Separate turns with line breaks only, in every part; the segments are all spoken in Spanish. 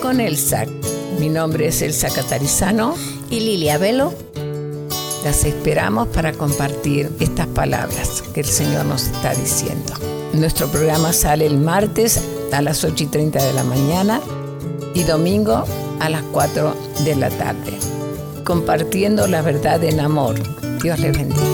Con Elsa. Mi nombre es Elsa Catarizano.
Y Lilia Velo.
Las esperamos para compartir estas palabras que el Señor nos está diciendo. Nuestro programa sale el martes a las 8 y 30 de la mañana y domingo a las 4 de la tarde. Compartiendo la verdad en amor. Dios les bendiga.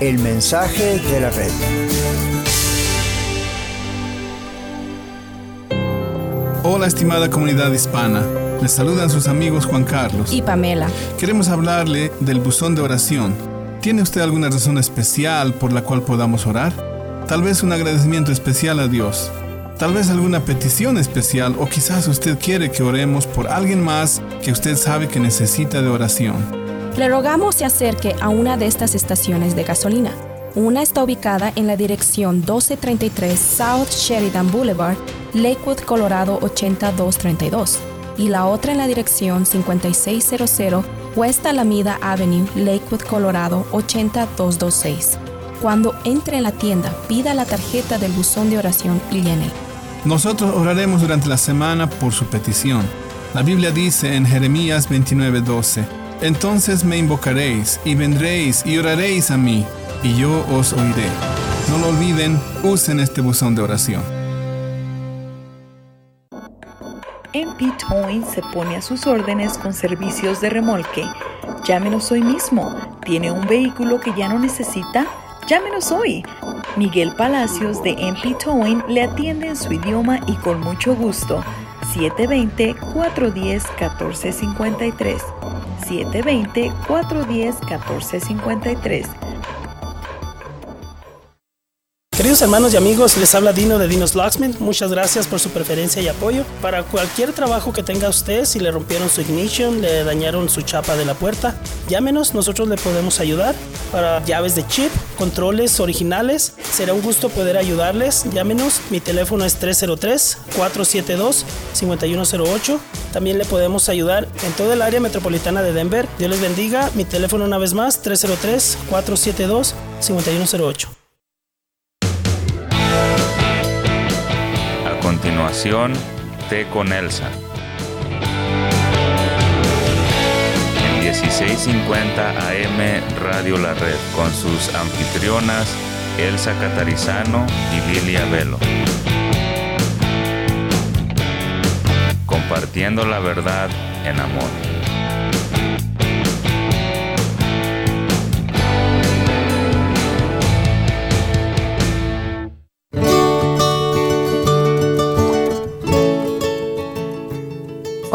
El mensaje de la red.
Hola estimada comunidad hispana, les saludan sus amigos Juan Carlos
y Pamela.
Queremos hablarle del buzón de oración. ¿Tiene usted alguna razón especial por la cual podamos orar? Tal vez un agradecimiento especial a Dios. Tal vez alguna petición especial o quizás usted quiere que oremos por alguien más que usted sabe que necesita de oración.
Le rogamos se acerque a una de estas estaciones de gasolina. Una está ubicada en la dirección 1233 South Sheridan Boulevard Lakewood, Colorado 8232 y la otra en la dirección 5600 West Alameda Avenue, Lakewood, Colorado 80226. Cuando entre en la tienda, pida la tarjeta del buzón de oración y llene.
Nosotros oraremos durante la semana por su petición. La Biblia dice en Jeremías 29:12, Entonces me invocaréis y vendréis y oraréis a mí, y yo os oiré. No lo olviden, usen este buzón de oración.
MP se pone a sus órdenes con servicios de remolque. Llámenos hoy mismo. ¿Tiene un vehículo que ya no necesita? Llámenos hoy. Miguel Palacios de MP Towing le atiende en su idioma y con mucho gusto. 720-410-1453. 720-410-1453
Queridos hermanos y amigos, les habla Dino de Dinos Locksmith. Muchas gracias por su preferencia y apoyo. Para cualquier trabajo que tenga usted, si le rompieron su ignition, le dañaron su chapa de la puerta, llámenos, nosotros le podemos ayudar. Para llaves de chip, controles originales, será un gusto poder ayudarles. Llámenos, mi teléfono es 303-472-5108. También le podemos ayudar en todo el área metropolitana de Denver. Dios les bendiga. Mi teléfono una vez más, 303-472-5108.
continuación, Té con Elsa. 1650 AM Radio La Red, con sus anfitrionas Elsa Catarizano y Lilia Velo. Compartiendo la verdad en amor.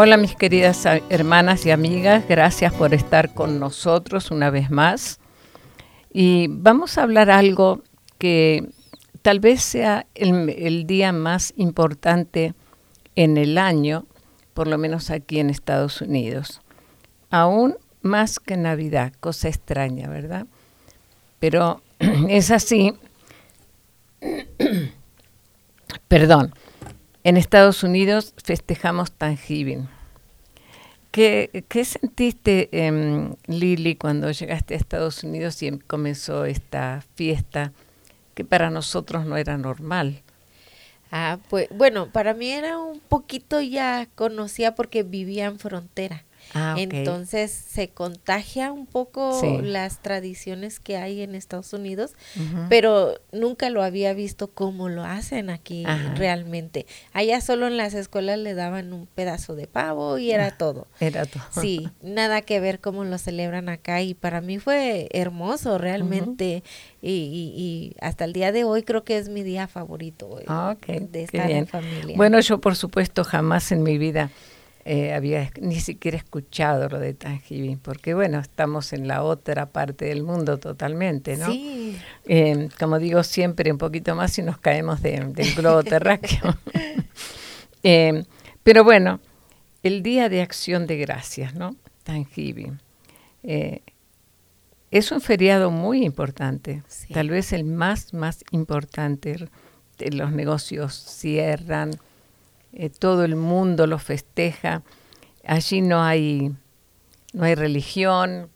Hola mis queridas hermanas y amigas, gracias por estar con nosotros una vez más. Y vamos a hablar algo que tal vez sea el, día más importante en el año, por lo menos aquí en Estados Unidos. Aún más que Navidad, cosa extraña, ¿verdad? Pero es así. Perdón en Estados Unidos festejamos Thanksgiving. ¿Qué, ¿Qué, sentiste, em, Lili, cuando llegaste a Estados Unidos y em, comenzó esta fiesta que para nosotros no era normal?
Ah, pues bueno, para mí era un poquito ya conocida porque vivía en frontera.
Ah.
Entonces se contagia un poco
Sí.
las tradiciones que hay en Estados Unidos, pero nunca lo había visto cómo lo hacen aquí
Ajá.
realmente. Allá solo en las escuelas le daban un pedazo de pavo y era todo.
Era todo.
Sí, nada que ver cómo lo celebran acá y para mí fue hermoso realmente y, y- y hasta el día de hoy creo que es mi día favorito eh,
Ah, ok,
de estar en familia.
Bueno, yo por supuesto jamás en mi vida eh, había ni siquiera escuchado lo de Thanksgiving, porque bueno, estamos en la otra parte del mundo totalmente, ¿no?
Sí,
Eh, como digo siempre, un poquito más y nos caemos de- del globo terráqueo. Eh, pero bueno, el Día de Acción de Gracias, ¿no? Thanksgiving. Eh, es un feriado muy importante,
Sí.
tal vez el más, más importante. Los negocios cierran, eh, todo el mundo lo festeja. Allí no hay, no hay religión,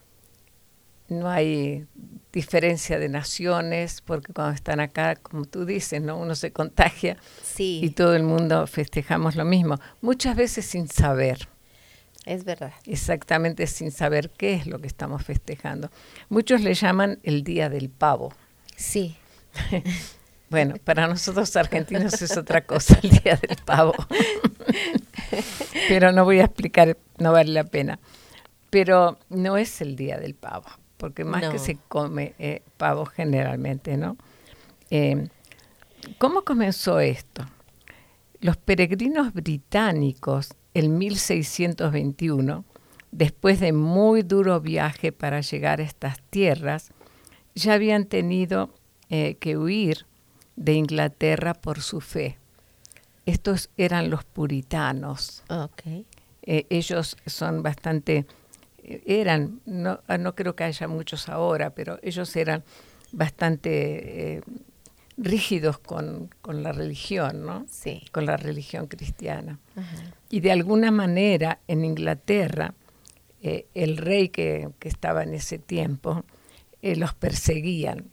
no hay diferencia de naciones, porque cuando están acá, como tú dices, ¿no? uno se contagia
sí,
y todo el mundo festejamos lo mismo, muchas veces sin saber,
es verdad.
exactamente sin saber qué es lo que estamos festejando. Muchos le llaman el Día del Pavo.
Sí,
Bueno, para nosotros argentinos es otra cosa el Día del Pavo. Pero no voy a explicar, no vale la pena. Pero no es el Día del Pavo, porque más
No.
que se come eh, pavo generalmente, ¿no? Eh, ¿Cómo comenzó esto? Los peregrinos británicos en 1621, después de muy duro viaje para llegar a estas tierras, ya habían tenido eh, que huir de Inglaterra por su fe. Estos eran los puritanos.
ok.
Eh, ellos son bastante, eh, eran, no, ah, no creo que haya muchos ahora, pero ellos eran bastante eh, rígidos con, con la religión, ¿no?
Sí.
Con la religión cristiana.
Ajá.
Y de alguna manera en Inglaterra, eh, el rey que, que estaba en ese tiempo, los perseguían.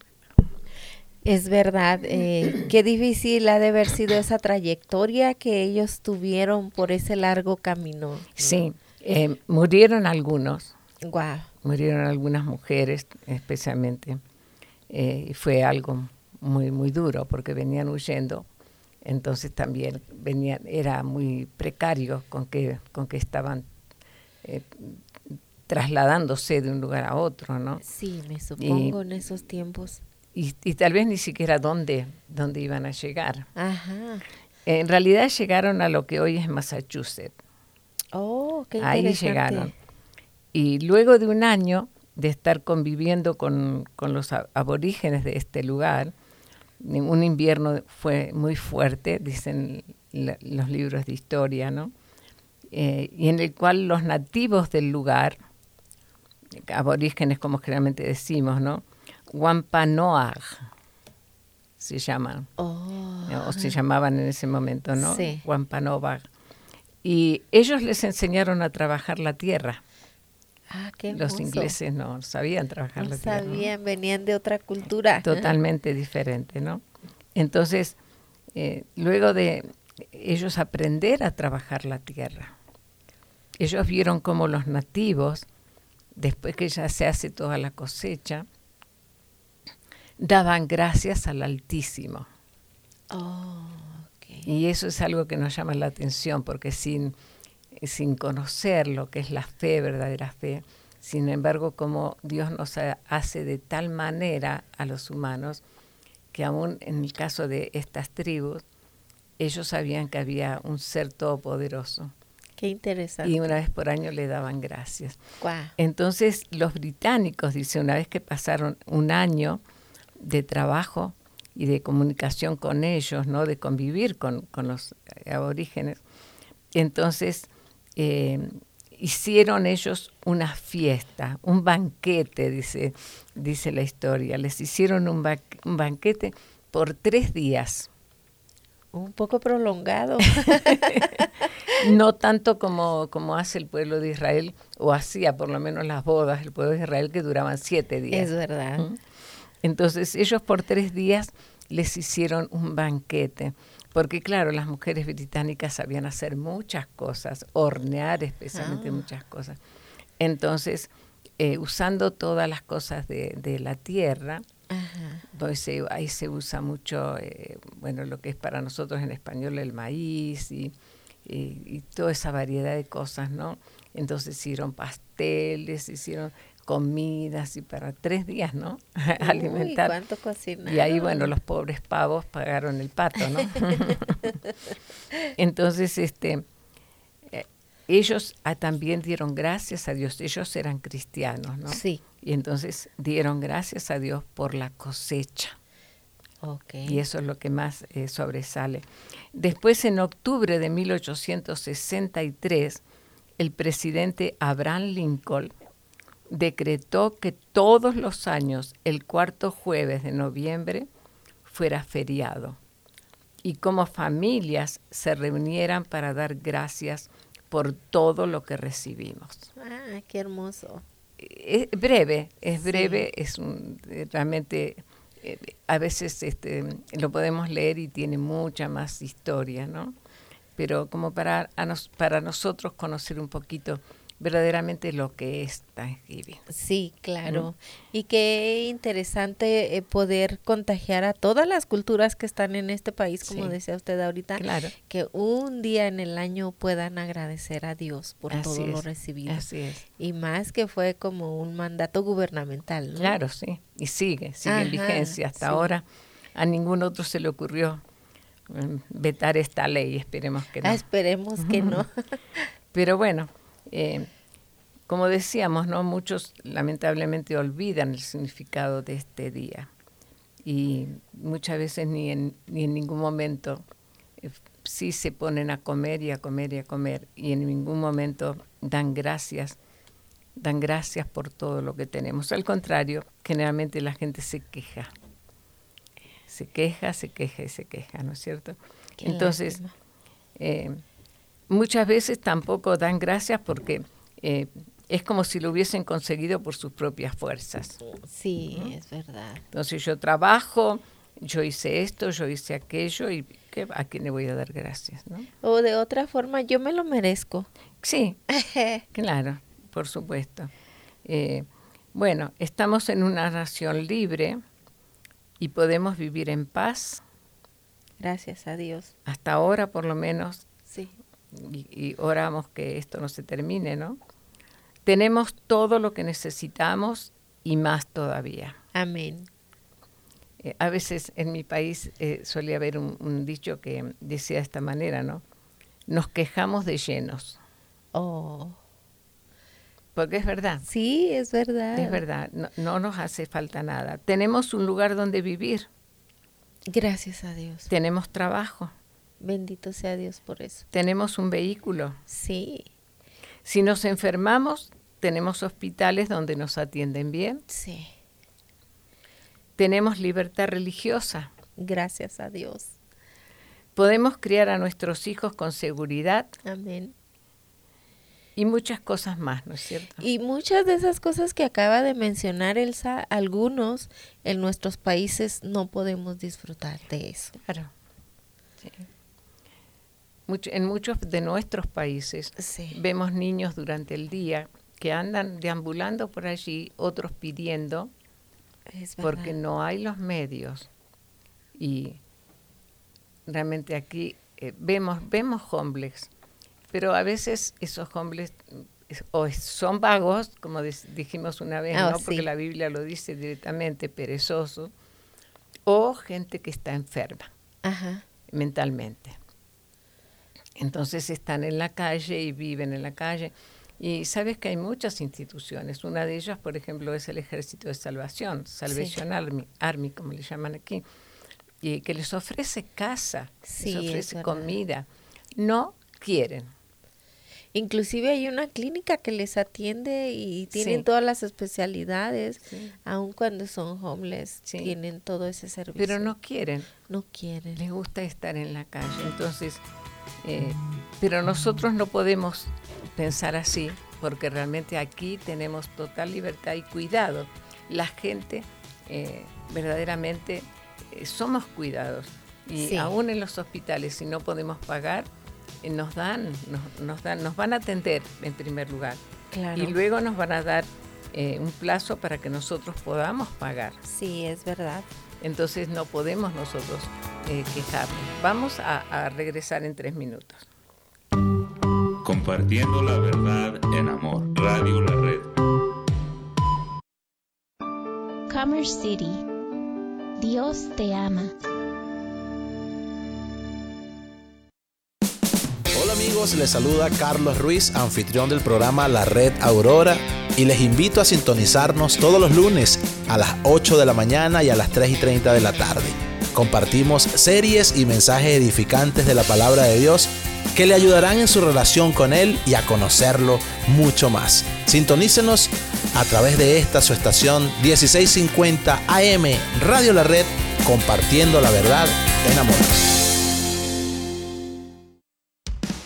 Es verdad, eh, qué difícil ha de haber sido esa trayectoria que ellos tuvieron por ese largo camino.
Sí, eh, murieron algunos,
Guau.
murieron algunas mujeres especialmente, eh, y fue algo muy, muy duro porque venían huyendo, entonces también venían, era muy precario con que, con que estaban eh, trasladándose de un lugar a otro, ¿no?
Sí, me supongo en esos tiempos.
Y, y tal vez ni siquiera dónde, dónde iban a llegar.
Ajá.
En realidad llegaron a lo que hoy es Massachusetts.
Oh, qué
Ahí llegaron. Y luego de un año de estar conviviendo con, con los aborígenes de este lugar, un invierno fue muy fuerte, dicen la- los libros de historia, ¿no? Eh, y en el cual los nativos del lugar, aborígenes como generalmente decimos, ¿no? Wampanoag se llaman
Oh,
o se llamaban en ese momento, ¿no?
Sí.
Wampanoag. Y ellos les enseñaron a trabajar la tierra.
ah, qué
Los ingleses no sabían trabajar
No
la tierra. ¿no?
sabían, venían de otra cultura.
Totalmente diferente, ¿no? Entonces, eh, luego de ellos aprender a trabajar la tierra, ellos vieron cómo los nativos, después que ya se hace toda la cosecha, daban gracias al Altísimo.
Oh.
Y eso es algo que nos llama la atención, porque sin, sin conocer lo que es la fe, verdadera fe, sin embargo, como Dios nos ha- hace de tal manera a los humanos, que aún en el caso de estas tribus, ellos sabían que había un ser todopoderoso
Qué interesante.
y una vez por año le daban gracias. Entonces los británicos, dice, una vez que pasaron un año de trabajo y de comunicación con ellos, ¿no? de convivir con, con los aborígenes, entonces eh, hicieron ellos una fiesta, un banquete, dice, dice la historia. Les hicieron un, ba- un banquete por tres días.
Un poco prolongado.
No tanto como, como hace el pueblo de Israel, o hacía por lo menos las bodas del pueblo de Israel, que duraban siete días.
es verdad.
¿Mm? Entonces ellos por tres días les hicieron un banquete. Porque claro, las mujeres británicas sabían hacer muchas cosas, hornear especialmente
Ah.
muchas cosas. Entonces, eh, usando todas las cosas de, de la tierra,
Ajá.
pues se- ahí se usa mucho, eh, bueno, lo que es para nosotros en español el maíz y, y- y toda esa variedad de cosas, ¿no? Entonces hicieron pasteles, hicieron comidas y para tres días, ¿no? Alimentar.
Uy, cuánto cocinaron.
Y ahí, bueno, los pobres pavos pagaron el pato, ¿no? Entonces, este, eh, ellos ah, también dieron gracias a Dios. Ellos eran cristianos, ¿no?
Sí.
Y entonces dieron gracias a Dios por la cosecha.
Ok.
Y eso es lo que más eh, sobresale. Después, en octubre de 1863, el presidente Abraham Lincoln decretó que todos los años, el cuarto jueves de noviembre, fuera feriado. Y como familias se reunieran para dar gracias por todo lo que recibimos
Ah, qué hermoso.
es breve, es
Sí.
breve, es un, eh, realmente eh, a veces este, lo podemos leer y tiene mucha más historia, ¿no? Pero como para, a nos- para nosotros conocer un poquito verdaderamente lo que es Thanksgiving.
Sí, claro. Y qué interesante eh, poder contagiar a todas las culturas que están en este país, como
Sí.
decía usted ahorita,
Claro.
que un día en el año puedan agradecer a Dios por
Así
todo lo recibido.
Así es.
Y más que fue como un mandato gubernamental, ¿no?
Claro, sí. Y sigue, sigue en vigencia. Hasta
sí.
ahora a ningún otro se le ocurrió mm, vetar esta ley, esperemos que no.
Ah, esperemos que no.
Pero bueno, eh, como decíamos, no muchos lamentablemente olvidan el significado de este día y muchas veces ni en, ni en ningún momento eh, sí se ponen a comer y a comer y a comer y en ningún momento dan gracias, dan gracias por todo lo que tenemos. Al contrario, generalmente la gente se queja, se queja, se queja y se queja, ¿no es cierto?
Qué
Entonces, eh, muchas veces tampoco dan gracias porque eh, es como si lo hubiesen conseguido por sus propias fuerzas.
Sí, es verdad.
Entonces yo trabajo, yo hice esto, yo hice aquello y ¿qué- ¿a quién le voy a dar gracias? ¿no?
O de otra forma, yo me lo merezco.
Sí, claro, por supuesto. Eh, bueno, estamos en una nación libre y podemos vivir en paz,
Gracias a Dios.
hasta ahora por lo menos,
Sí.
y, y oramos que esto no se termine, ¿no? Tenemos todo lo que necesitamos y más todavía.
Amén.
Eh, a veces en mi país eh, solía haber un, un dicho que decía de esta manera, ¿no? Nos quejamos de llenos,
Oh.
porque es verdad,
Sí, es verdad.
es verdad, no, no nos hace falta nada. Tenemos un lugar donde vivir,
Gracias a Dios.
tenemos trabajo,
Bendito sea Dios por eso.
tenemos un vehículo.
Sí,
Si nos enfermamos, tenemos hospitales donde nos atienden bien,
sí.
tenemos libertad religiosa,
Gracias a Dios.
podemos criar a nuestros hijos con seguridad
Amén.
y muchas cosas más, ¿no es cierto?
Y muchas de esas cosas que acaba de mencionar Elsa, algunos en nuestros países no podemos disfrutar de eso.
Claro. Sí. Mucho- en muchos de nuestros países
Sí.
vemos niños durante el día que andan deambulando por allí, otros pidiendo, porque no hay los medios. Y realmente aquí eh, vemos, vemos homeless, pero a veces esos homeless mm, es- o son vagos, como dijimos una vez,
Ah,
¿no? porque
sí.
la Biblia lo dice directamente, perezoso, o gente que está enferma
Ajá.
mentalmente. Entonces están en la calle y viven en la calle. Y sabes que hay muchas instituciones. Una de ellas, por ejemplo, es el Ejército de Salvación, Salvation Army, Army, como le llaman aquí, y que les ofrece casa,
Sí,
les
es
ofrece comida. No quieren.
Inclusive hay una clínica que les atiende y tienen
Sí.
todas las especialidades,
Sí.
aun cuando son homeless,
Sí.
tienen todo ese servicio.
Pero no quieren.
no quieren.
les gusta estar en la calle. Entonces, eh, pero nosotros no podemos pensar así, porque realmente aquí tenemos total libertad y cuidado. La gente eh, verdaderamente eh, somos cuidados. Y
Sí.
aún en los hospitales, si no podemos pagar, eh, nos dan, nos, nos dan, nos van a atender en primer lugar.
Claro.
Y luego nos van a dar eh, un plazo para que nosotros podamos pagar.
Sí, es verdad.
Entonces no podemos nosotros eh, quejarnos. Vamos a, a regresar en tres minutos.
Compartiendo la verdad en amor. Radio La Red.
Commerce City. Dios te ama.
Hola amigos, les saluda Carlos Ruiz, anfitrión del programa La Red Aurora y les invito a sintonizarnos todos los lunes a las 8 de la mañana y a las 3 y 30 de la tarde. Compartimos series y mensajes edificantes de la palabra de Dios que le ayudarán en su relación con Él y a conocerlo mucho más. Sintonícenos a través de esta su estación 1650 AM Radio La Red, compartiendo la verdad en amor.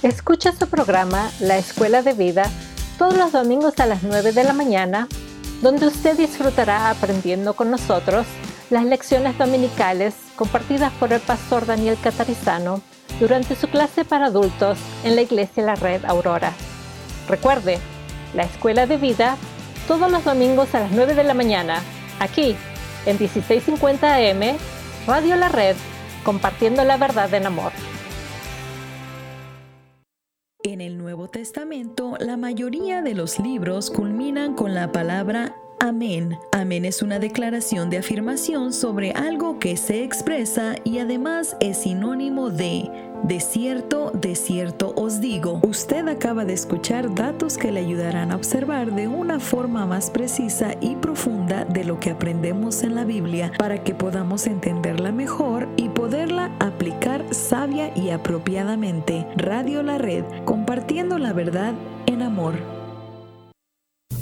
Escucha su programa La Escuela de Vida todos los domingos a las 9 de la mañana, donde usted disfrutará aprendiendo con nosotros las lecciones dominicales compartidas por el pastor Daniel Catarizano durante su clase para adultos en la Iglesia La Red Aurora. Recuerde, La Escuela de Vida todos los domingos a las 9 de la mañana, aquí en 1650 AM, Radio La Red, compartiendo la verdad en amor.
En el Nuevo Testamento, la mayoría de los libros culminan con la palabra Amén. Amén es una declaración de afirmación sobre algo que se expresa y además es sinónimo de de cierto, de cierto os digo. Usted acaba de escuchar datos que le ayudarán a observar de una forma más precisa y profunda de lo que aprendemos en la Biblia para que podamos entenderla mejor y poderla aplicar sabia y apropiadamente. Radio La Red, compartiendo la verdad en amor.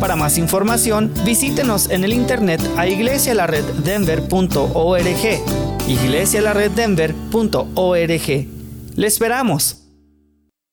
Para más información, visítenos en el internet a iglesialareddenver.org. iglesialareddenver.org. Le esperamos.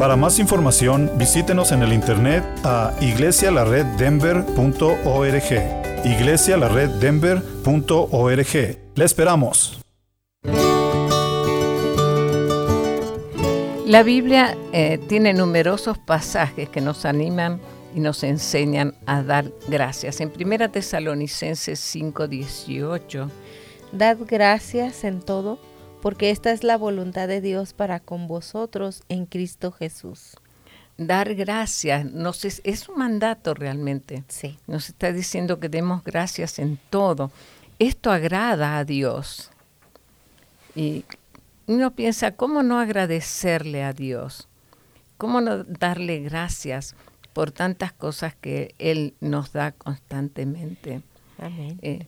Para más información, visítenos en el internet a iglesialareddenver.org. iglesialareddenver.org. Le esperamos.
La Biblia eh, tiene numerosos pasajes que nos animan y nos enseñan a dar gracias. En 1 Tesalonicenses 5:18,
Dad gracias en todo, porque esta es la voluntad de Dios para con vosotros en Cristo Jesús.
dar gracias nos es, es un mandato realmente.
Sí.
Nos está diciendo que demos gracias en todo. Esto agrada a Dios. Y uno piensa, ¿cómo no agradecerle a Dios? ¿Cómo no darle gracias por tantas cosas que Él nos da constantemente?
Amén.
Eh,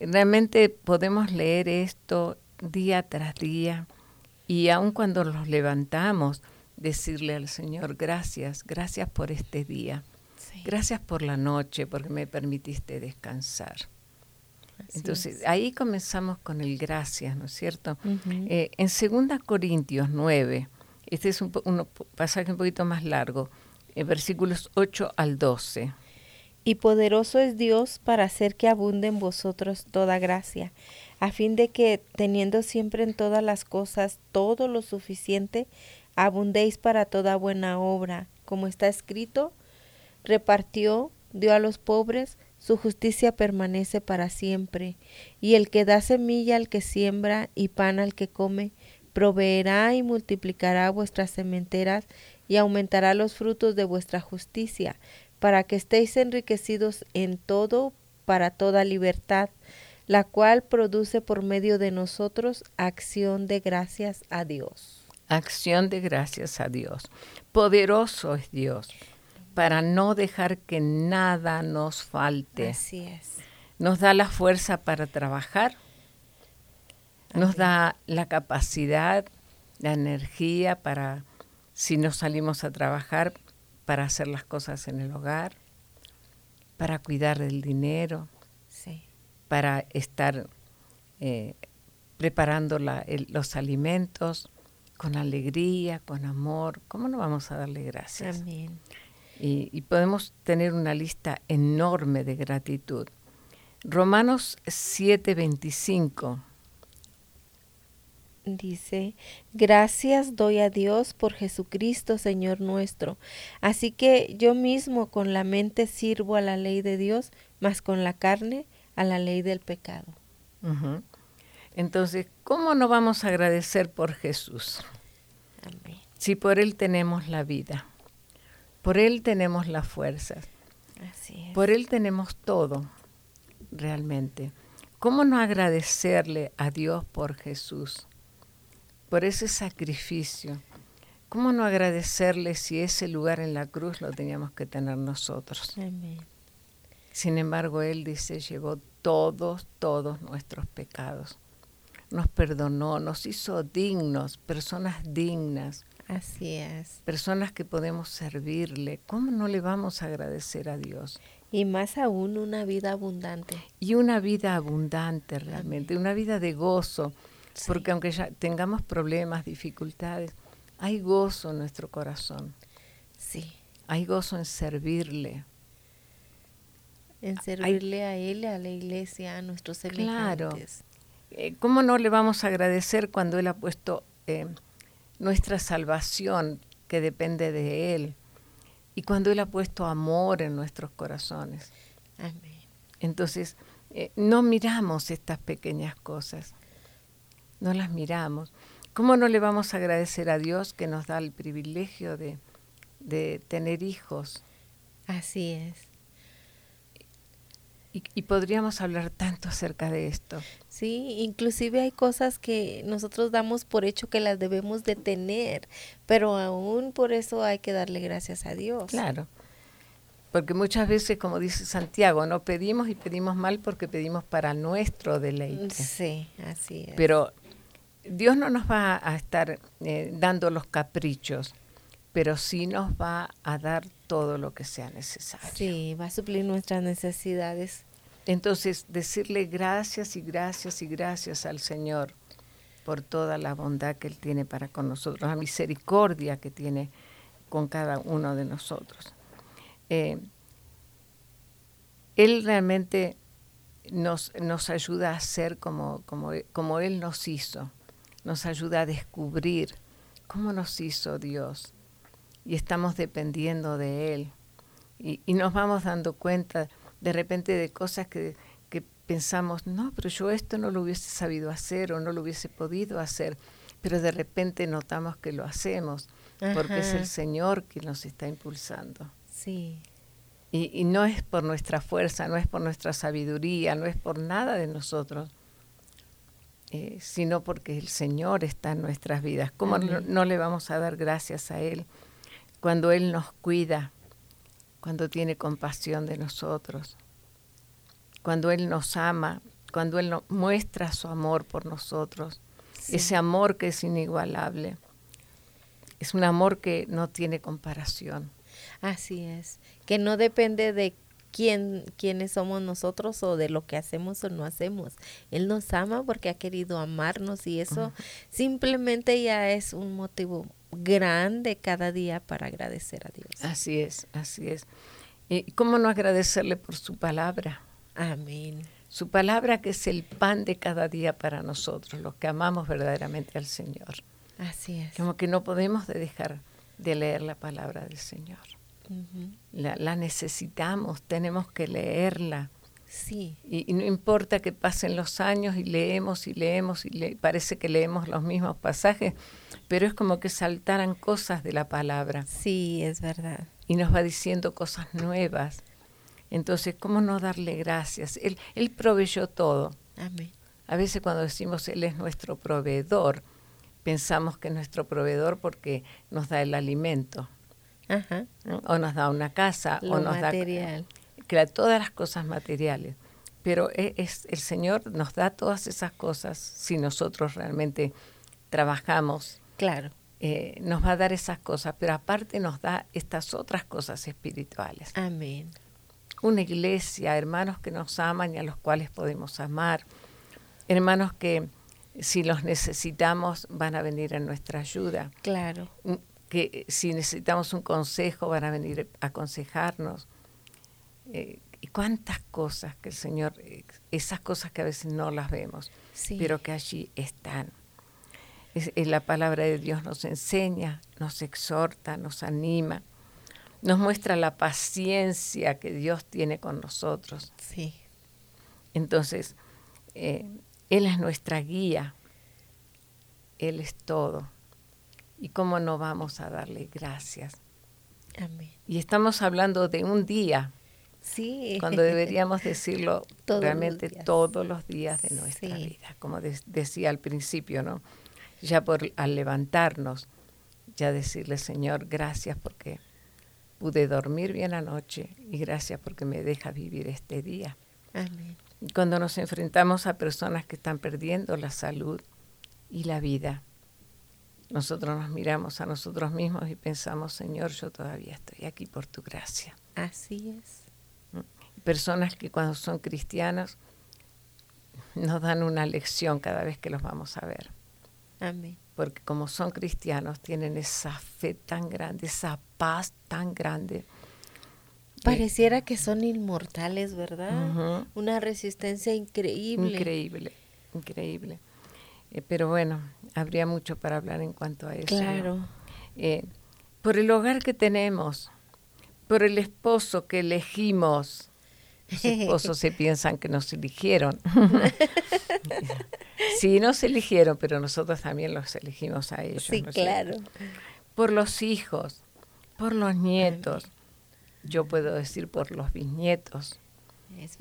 realmente podemos leer esto día tras día y aun cuando los levantamos, decirle al Señor, gracias, gracias por este día. Gracias por la noche, porque me permitiste descansar.
Así
Entonces,
es.
ahí comenzamos con el gracias, ¿no es cierto? Eh, en 2 Corintios 9, este es un, un pasaje un poquito más largo, eh, versículos 8 al 12.
Y poderoso es Dios para hacer que abunde en vosotros toda gracia, a fin de que, teniendo siempre en todas las cosas todo lo suficiente, abundéis para toda buena obra, como está escrito, repartió, dio a los pobres, su justicia permanece para siempre, y el que da semilla al que siembra y pan al que come, proveerá y multiplicará vuestras sementeras y aumentará los frutos de vuestra justicia, para que estéis enriquecidos en todo para toda libertad, la cual produce por medio de nosotros acción de gracias a Dios.
Acción de gracias a Dios. Poderoso es Dios para no dejar que nada nos falte.
Así es.
Nos da la fuerza para trabajar, nos da la capacidad, la energía para, si nos salimos a trabajar, para hacer las cosas en el hogar, para cuidar del dinero, para estar eh, preparando los alimentos con alegría, con amor. ¿Cómo no vamos a darle gracias?
Amén.
Y, y podemos tener una lista enorme de gratitud. Romanos 7:25
dice, gracias doy a Dios por Jesucristo, Señor nuestro. Así que yo mismo con la mente sirvo a la ley de Dios, mas con la carne a la ley del pecado.
Entonces, ¿cómo no vamos a agradecer por Jesús? Si por Él tenemos la vida, por Él tenemos las fuerzas, por Él tenemos todo, realmente. ¿Cómo no agradecerle a Dios por Jesús? Por ese sacrificio. ¿Cómo no agradecerle si ese lugar en la cruz lo teníamos que tener nosotros? Sin embargo, Él dice, llevó todos, todos nuestros pecados. Nos perdonó, nos hizo dignos, personas dignas.
Así es.
Personas que podemos servirle. ¿Cómo no le vamos a agradecer a Dios?
Y más aún una vida abundante.
Y una vida abundante realmente, una vida de gozo porque aunque ya tengamos problemas, dificultades, hay gozo en nuestro corazón.
Sí.
Hay gozo en servirle.
En servirle a Él, a la iglesia, a nuestros semejantes. Claro.
Eh, ¿Cómo no le vamos a agradecer cuando Él ha puesto eh, nuestra salvación, que depende de Él, y cuando Él ha puesto amor en nuestros corazones?
Amén.
Entonces, eh, no miramos estas pequeñas cosas no las miramos. ¿Cómo no le vamos a agradecer a Dios que nos da el privilegio de, tener hijos?
Así es.
Y, podríamos hablar tanto acerca de esto.
Sí, inclusive hay cosas que nosotros damos por hecho que las debemos de tener, pero aún por eso hay que darle gracias a Dios.
Claro, porque muchas veces, como dice Santiago, no pedimos y pedimos mal porque pedimos para nuestro deleite.
Sí, así es.
Pero Dios no nos va a estar eh, dando los caprichos, pero sí nos va a dar todo lo que sea necesario.
Sí, va a suplir nuestras necesidades.
Entonces, decirle gracias y gracias y gracias al Señor por toda la bondad que Él tiene para con nosotros, la misericordia que tiene con cada uno de nosotros. Eh, él realmente nos, nos ayuda a ser como, como, como Él nos hizo nos ayuda a descubrir cómo nos hizo Dios y estamos dependiendo de Él. Y, nos vamos dando cuenta de repente de cosas que, que pensamos, no, pero yo esto no lo hubiese sabido hacer o no lo hubiese podido hacer, pero de repente notamos que lo hacemos porque es el Señor que nos está impulsando.
Sí.
Y, y, no es por nuestra fuerza, no es por nuestra sabiduría, no es por nada de nosotros, eh, sino porque el Señor está en nuestras vidas. ¿Cómo no, le vamos a dar gracias a Él cuando Él nos cuida, cuando tiene compasión de nosotros, cuando Él nos ama, cuando Él nos muestra su amor por nosotros, ese amor que es inigualable? Es un amor que no tiene comparación.
Así es, que no depende de quién, quiénes somos nosotros o de lo que hacemos o no hacemos. Él nos ama porque ha querido amarnos y eso simplemente ya es un motivo grande cada día para agradecer a Dios.
Así es, así es. ¿Y cómo no agradecerle por su palabra?
Amén.
Su palabra que es el pan de cada día para nosotros, los que amamos verdaderamente al Señor.
Así es.
Como que no podemos dejar de leer la palabra del Señor. La, necesitamos, tenemos que leerla.
Sí.
Y, no importa que pasen los años y leemos y leemos y le, parece que leemos los mismos pasajes, pero es como que saltaran cosas de la palabra.
Sí, es verdad.
Y nos va diciendo cosas nuevas. Entonces, ¿cómo no darle gracias? Él, él proveyó todo.
Amén.
A veces cuando decimos Él es nuestro proveedor, pensamos que es nuestro proveedor porque nos da el alimento.
Ajá.
O nos da una casa,
o
nos
material.
da todas las cosas materiales. Pero e, es, el Señor nos da todas esas cosas si nosotros realmente trabajamos.
Claro.
Eh, nos va a dar esas cosas, pero aparte nos da estas otras cosas espirituales.
Amén.
Una iglesia, hermanos que nos aman y a los cuales podemos amar, hermanos que si los necesitamos van a venir en nuestra ayuda.
Claro.
Que si necesitamos un consejo van a venir a aconsejarnos. Eh, y cuántas cosas que el Señor, eh, esas cosas que a veces no las vemos, pero que allí están. Es, la palabra de Dios nos enseña, nos exhorta, nos anima, nos muestra la paciencia que Dios tiene con nosotros.
Sí.
Entonces, eh, él es nuestra guía. Él es todo. ¿Y cómo no vamos a darle gracias?
Amén.
Y estamos hablando de un día.
Sí.
Cuando deberíamos decirlo realmente todos los días de nuestra vida, como decía al principio, ¿no? Ya por al levantarnos, ya decirle, Señor, gracias porque pude dormir bien anoche y gracias porque me deja vivir este día.
Amén.
Cuando nos enfrentamos a personas que están perdiendo la salud y la vida, nosotros nos miramos a nosotros mismos y pensamos, Señor, yo todavía estoy aquí por tu gracia.
Así es.
Personas que cuando son cristianos nos dan una lección cada vez que los vamos a ver.
Amén.
Porque como son cristianos tienen esa fe tan grande, esa paz tan grande
Pareciera que son inmortales, ¿verdad? Una resistencia increíble.
Increíble, increíble. Eh, pero bueno, habría mucho para hablar en cuanto a eso.
Claro.
Eh, por el hogar que tenemos, por el esposo que elegimos. Los esposos se piensan que nos eligieron. sí, nos eligieron, pero nosotros también los elegimos a ellos.
Sí, claro.
Por los hijos, por los nietos yo puedo decir por los bisnietos.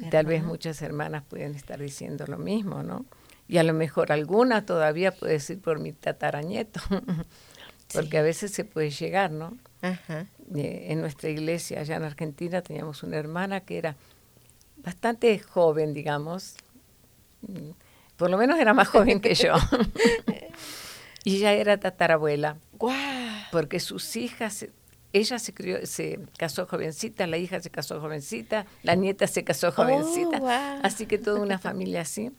Tal vez muchas hermanas pueden estar diciendo lo mismo, ¿no? Y a lo mejor alguna todavía puede decir por mi tatarañeto, porque a veces se puede llegar, ¿no?
Ajá.
Eh, en nuestra iglesia allá en Argentina teníamos una hermana que era bastante joven, digamos, mm, por lo menos era más joven que yo, y ella era tatarabuela, porque sus hijas ella se, crió, se casó jovencita, la hija se casó jovencita, la nieta se casó oh, jovencita, así que toda una familia así.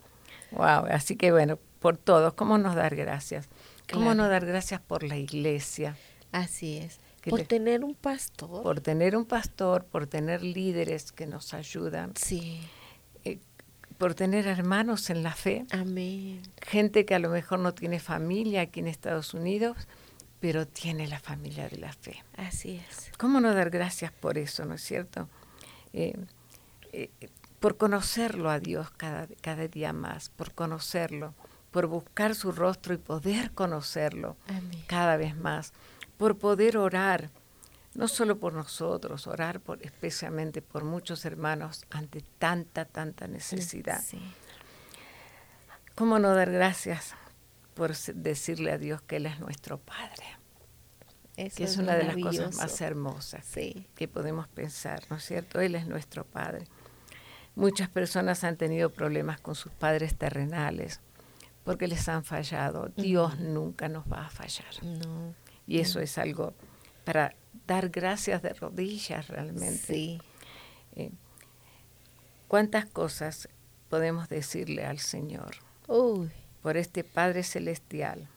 Wow, así que bueno, por todos, ¿cómo nos dar gracias? ¿Cómo no dar gracias por la iglesia?
Así es. Por tener un pastor.
Por tener un pastor, por tener líderes que nos ayudan.
Sí.
Eh, por tener hermanos en la fe.
Amén.
Gente que a lo mejor no tiene familia aquí en Estados Unidos, pero tiene la familia de la fe.
Así es.
¿Cómo no dar gracias por eso, no es cierto? Eh, eh, por conocerlo a Dios cada, cada día más, por conocerlo, por buscar su rostro y poder conocerlo cada vez más, por poder orar, no solo por nosotros, orar por, especialmente por muchos hermanos ante tanta, tanta necesidad. ¿Cómo no dar gracias por decirle a Dios que Él es nuestro Padre. que es, una de las cosas más hermosas que podemos pensar, ¿no es cierto? Él es nuestro Padre. Muchas personas han tenido problemas con sus padres terrenales porque les han fallado. Dios nunca nos va a fallar. Y eso es algo para dar gracias de rodillas realmente.
Sí.
Eh, ¿Cuántas cosas podemos decirle al Señor?
Uy
por este Padre Celestial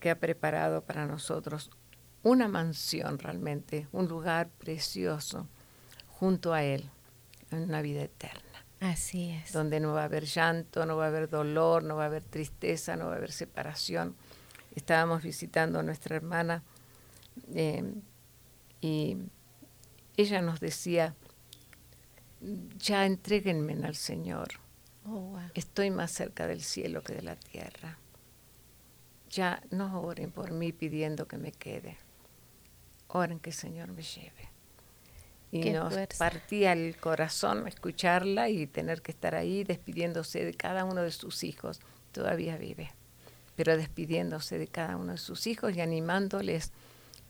que ha preparado para nosotros una mansión realmente, un lugar precioso, junto a Él una vida eterna.
Así es.
Donde no va a haber llanto, no va a haber dolor, no va a haber tristeza, no va a haber separación. Estábamos visitando a nuestra hermana eh, y ella nos decía, ya entréguenme al Señor.
Oh,
Estoy más cerca del cielo que de la tierra. Ya no oren por mí pidiendo que me quede. Oren que el Señor me lleve. Y nos partía el corazón escucharla y tener que estar ahí despidiéndose de cada uno de sus hijos. Todavía vive, pero despidiéndose de cada uno de sus hijos y animándoles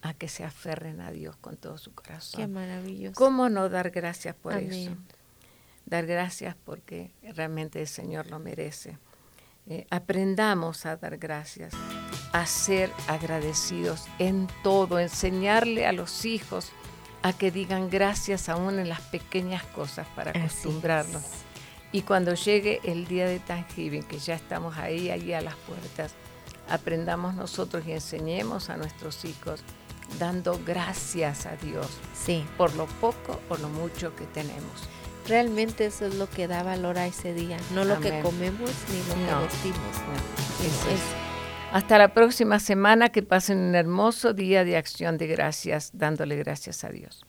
a que se aferren a Dios con todo su corazón.
Qué maravilloso.
¿Cómo no dar gracias por eso? Dar gracias porque realmente el Señor lo merece. Eh, aprendamos a dar gracias, a ser agradecidos en todo, enseñarle a los hijos a que digan gracias aún en las pequeñas cosas para acostumbrarnos. Y cuando llegue el día de Thanksgiving, que ya estamos ahí, ahí a las puertas, aprendamos nosotros y enseñemos a nuestros hijos dando gracias a Dios
sí.
por lo poco o lo mucho que tenemos.
Realmente eso es lo que da valor a ese día, no lo que comemos ni lo que vestimos.
Hasta la próxima semana, que pasen un hermoso día de acción de gracias, dándole gracias a Dios.